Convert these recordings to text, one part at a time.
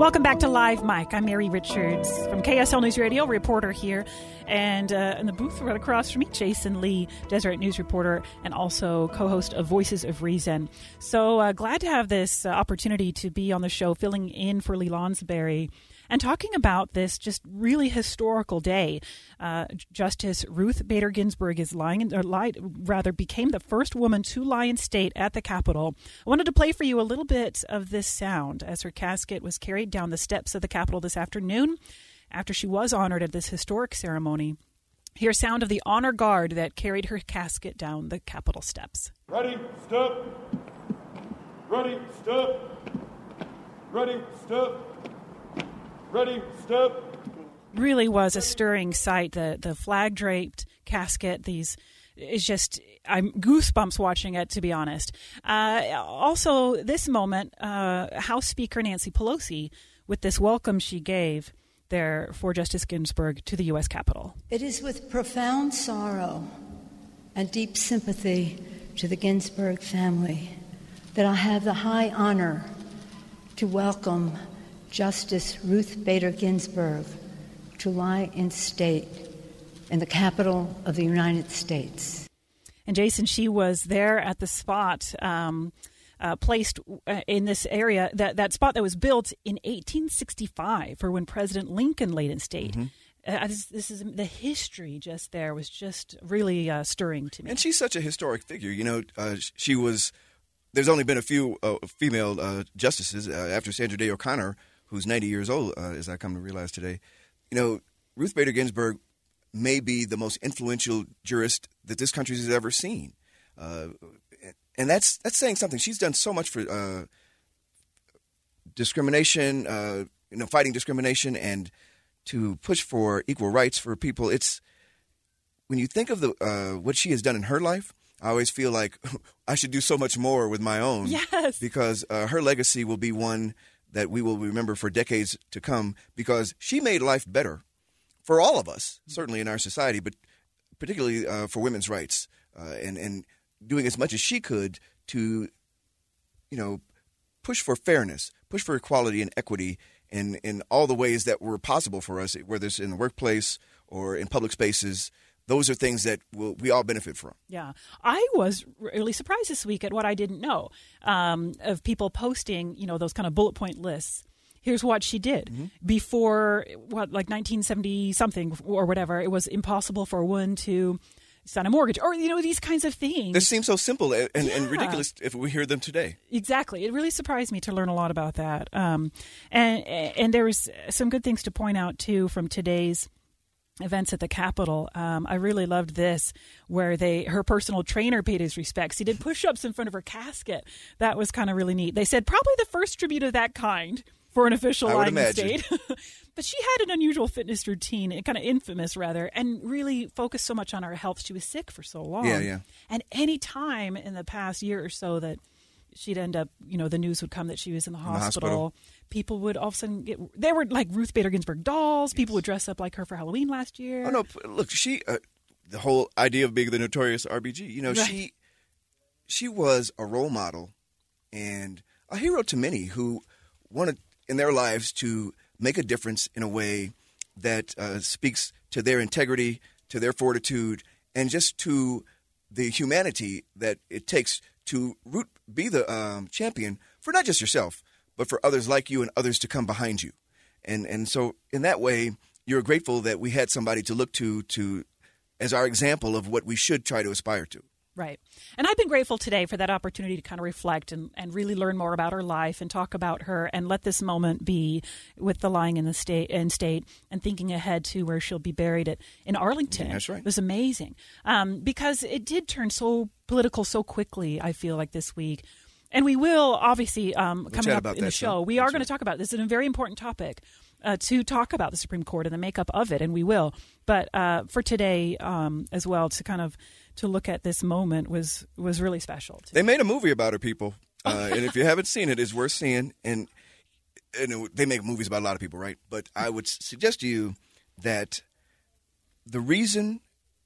Welcome back to Live Mic. I'm Mary Richards from KSL News Radio, reporter here. And uh, in the booth right across from me, Jason Lee, Deseret News reporter, and also co host of Voices of Reason. So uh, glad to have this uh, opportunity to be on the show, filling in for Lee Lonsberry and talking about this just really historical day. Uh, Justice Ruth Bader Ginsburg is lying, or lied, rather, became the first woman to lie in state at the Capitol. I wanted to play for you a little bit of this sound as her casket was carried down the steps of the Capitol this afternoon after she was honored at this historic ceremony. Hear sound of the honor guard that carried her casket down the Capitol steps. Ready, step. Ready, step. Ready, step. Ready, step. Really was a stirring sight. The the flag draped casket. These is just I'm goosebumps watching it. To be honest. Uh, also, this moment, uh, House Speaker Nancy Pelosi, with this welcome she gave there for Justice Ginsburg to the U.S. Capitol. It is with profound sorrow and deep sympathy to the Ginsburg family that I have the high honor to welcome Justice Ruth Bader Ginsburg to lie in state in the capital of the United States. And Jason, she was there at the spot. Um, uh, placed uh, in this area, that, that spot that was built in 1865 for when President Lincoln laid in state. Mm-hmm. Uh, this, this, is the history just there was just really uh, stirring to me. And she's such a historic figure. You know, uh, she was. There's only been a few uh, female uh, justices uh, after Sandra Day O'Connor, who's 90 years old, uh, as I come to realize today. You know, Ruth Bader Ginsburg may be the most influential jurist that this country has ever seen. Uh, and that's that's saying something. She's done so much for uh, discrimination, uh, you know, fighting discrimination, and to push for equal rights for people. It's when you think of the uh, what she has done in her life. I always feel like I should do so much more with my own. Yes, because uh, her legacy will be one that we will remember for decades to come. Because she made life better for all of us, certainly in our society, but particularly uh, for women's rights, uh, and and doing as much as she could to, you know, push for fairness, push for equality and equity in, in all the ways that were possible for us, whether it's in the workplace or in public spaces. Those are things that we'll, we all benefit from. Yeah. I was really surprised this week at what I didn't know um, of people posting, you know, those kind of bullet point lists. Here's what she did. Mm-hmm. Before, what, like 1970 something or whatever, it was impossible for a woman to sign a mortgage or you know these kinds of things this seems so simple and, yeah. and, ridiculous if we hear them today exactly it really surprised me to learn a lot about that um, and and there was some good things to point out too from today's events at the Capitol. Um, I really loved this, where they her personal trainer paid his respects. He did push-ups in front of her casket. That was kind of really neat. They said probably the first tribute of that kind for an official lying in state. but she had an unusual fitness routine, kind of infamous rather, and really focused so much on her health. She was sick for so long. Yeah, yeah. And any time in the past year or so that she'd end up, you know, the news would come that she was in the hospital. In the hospital. People would all of a sudden get. There were like Ruth Bader Ginsburg dolls. Yes. People would dress up like her for Halloween last year. Oh no! Look, she. Uh, the whole idea of being the notorious RBG. You know, right. she. She was a role model, and a hero to many who wanted in their lives to make a difference in a way that uh, speaks to their integrity, to their fortitude, and just to the humanity that it takes to root, be the um, champion for not just yourself, but for others like you and others to come behind you. And and so in that way, you're grateful that we had somebody to look to to as our example of what we should try to aspire to. Right. And I've been grateful today for that opportunity to kind of reflect and, and really learn more about her life and talk about her and let this moment be with the lying in the state in state and thinking ahead to where she'll be buried at in Arlington. That's right. It was amazing. Um, because it did turn so political so quickly, I feel like this week. And we will obviously um, we'll coming up in the show. We are going right. to talk about this. It's a very important topic uh, to talk about the Supreme Court and the makeup of it, and we will. But uh, for today um, as well, to kind of to look at this moment was was really special. They made a movie about her, people, uh, and if you haven't seen it, it's worth seeing. And and they make movies about a lot of people, right? But I would suggest to you that the reason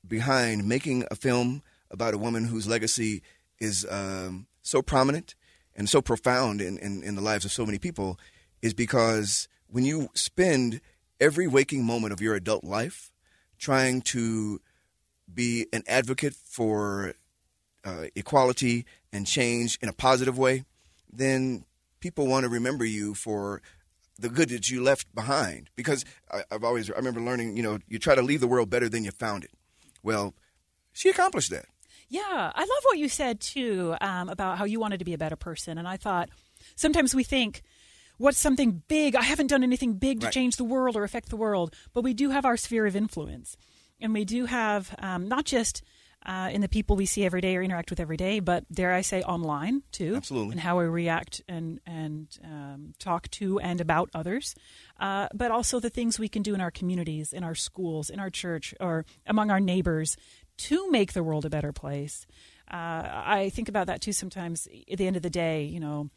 behind making a film about a woman whose legacy is um, so prominent and so profound in, in, in the lives of so many people is because when you spend every waking moment of your adult life trying to be an advocate for uh, equality and change in a positive way, then people want to remember you for the good that you left behind. Because I, have always, I remember learning, you know, you try to leave the world better than you found it. Well, she accomplished that. Yeah, I love what you said too um, about how you wanted to be a better person. And I thought sometimes we think, what's something big? I haven't done anything big to right. change the world or affect the world, but we do have our sphere of influence. And we do have um, not just uh, in the people we see every day or interact with every day, but dare I say online too. Absolutely. And how we react and, and um, talk to and about others. Uh, but also the things we can do in our communities, in our schools, in our church, or among our neighbors to make the world a better place. Uh, I think about that too sometimes at the end of the day, you know,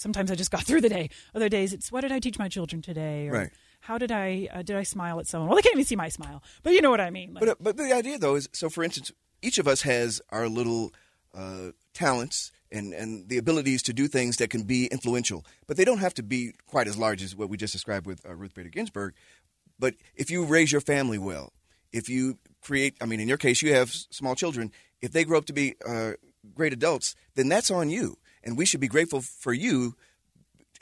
sometimes I just got through the day. Other days it's what did I teach my children today? Or right. how did I uh, did I smile at someone? Well, they can't even see my smile, but you know what I mean. Like, but uh, but the idea though is so. For instance, each of us has our little uh, talents and and the abilities to do things that can be influential, but they don't have to be quite as large as what we just described with uh, Ruth Bader Ginsburg. But if you raise your family well, if you create, I mean, in your case, you have small children. If they grow up to be uh, great adults, then that's on you. And we should be grateful for you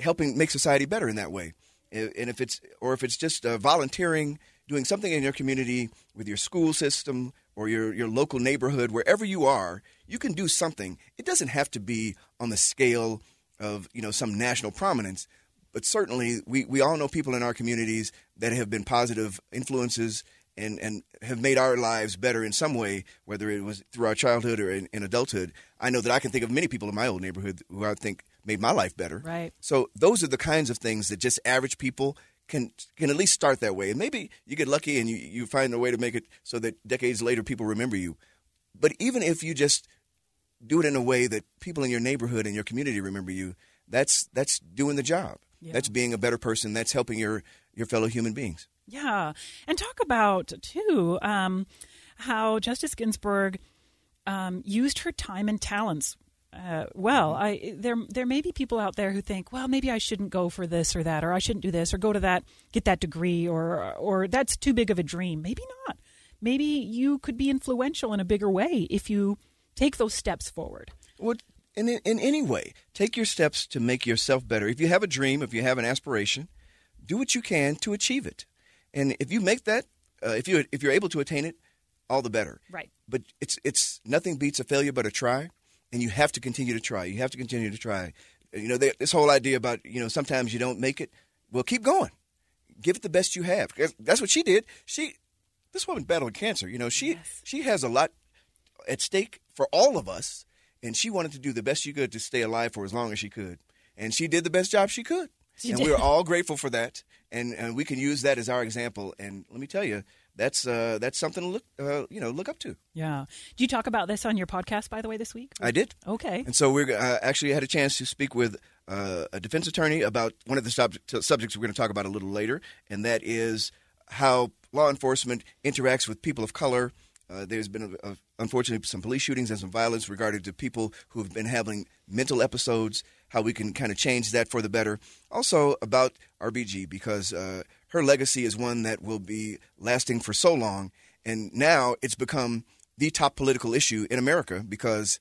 helping make society better in that way. And if it's, or if it's just uh, volunteering, doing something in your community with your school system or your, your local neighborhood, wherever you are, you can do something. It doesn't have to be on the scale of, you know, some national prominence, but certainly we, we all know people in our communities that have been positive influences and, and have made our lives better in some way, whether it was through our childhood or in, in, adulthood. I know that I can think of many people in my old neighborhood who I think made my life better. Right. So those are the kinds of things that just average people can can at least start that way. And maybe you get lucky and you, you find a way to make it so that decades later people remember you. But even if you just do it in a way that people in your neighborhood and your community remember you, that's that's doing the job. Yeah. That's being a better person. That's helping your your fellow human beings. Yeah, and talk about too um, how Justice Ginsburg um, used her time and talents uh, well. I there there may be people out there who think, well, maybe I shouldn't go for this or that, or I shouldn't do this, or go to that, get that degree, or or that's too big of a dream. Maybe not. Maybe you could be influential in a bigger way if you take those steps forward. What in in any way, take your steps to make yourself better. If you have a dream, if you have an aspiration, do what you can to achieve it. And if you make that, uh, if you if you're able to attain it, all the better. Right. But it's it's nothing beats a failure but a try, and you have to continue to try. You have to continue to try. You know this whole idea about you know sometimes you don't make it. Well, keep going. Give it the best you have. That's what she did. She this woman battled cancer. You know she yes. she has a lot at stake for all of us, and she wanted to do the best she could to stay alive for as long as she could, and she did the best job she could. And we're all grateful for that and, and we can use that as our example. And let me tell you, that's uh, that's something to look uh, you know look up to. Yeah. Did you talk about this on your podcast by the way this week? I did. Okay. And so we uh, actually had a chance to speak with uh, a defense attorney about one of the sub- subjects we're going to talk about a little later, and that is how law enforcement interacts with people of color. Uh, there's been, a, a, unfortunately, some police shootings and some violence regarding to people who have been having mental episodes how we can kind of change that for the better. Also about RBG because uh, her legacy is one that will be lasting for so long, and now it's become the top political issue in America because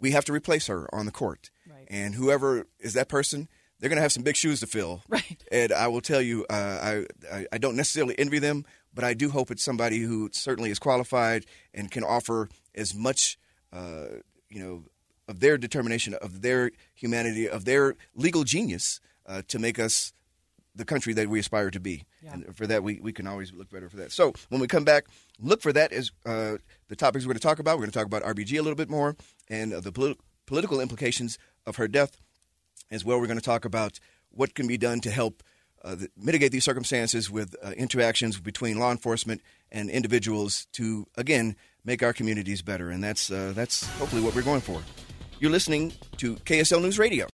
we have to replace her on the court, right. and whoever is that person. They're going to have some big shoes to fill, right? And I will tell you, uh, I, I I don't necessarily envy them, but I do hope it's somebody who certainly is qualified and can offer as much, uh, you know, of their determination, of their humanity, of their legal genius uh, to make us the country that we aspire to be. Yeah. And for that, we, we can always look better for that. So when we come back, look for that as uh, the topics we're going to talk about. We're going to talk about RBG a little bit more and uh, the politi- political implications of her death. As well, we're going to talk about what can be done to help uh, mitigate these circumstances with uh, interactions between law enforcement and individuals to again make our communities better, and that's uh, that's hopefully what we're going for. You're listening to KSL News Radio.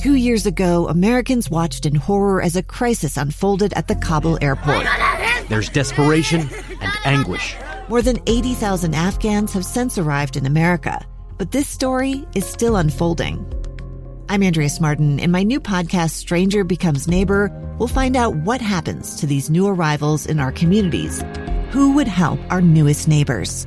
Two years ago, Americans watched in horror as a crisis unfolded at the Kabul airport. There's desperation and anguish. More than 80,000 Afghans have since arrived in America, but this story is still unfolding. I'm Andrea Martin. In my new podcast, Stranger Becomes Neighbor, we'll find out what happens to these new arrivals in our communities. Who would help our newest neighbors?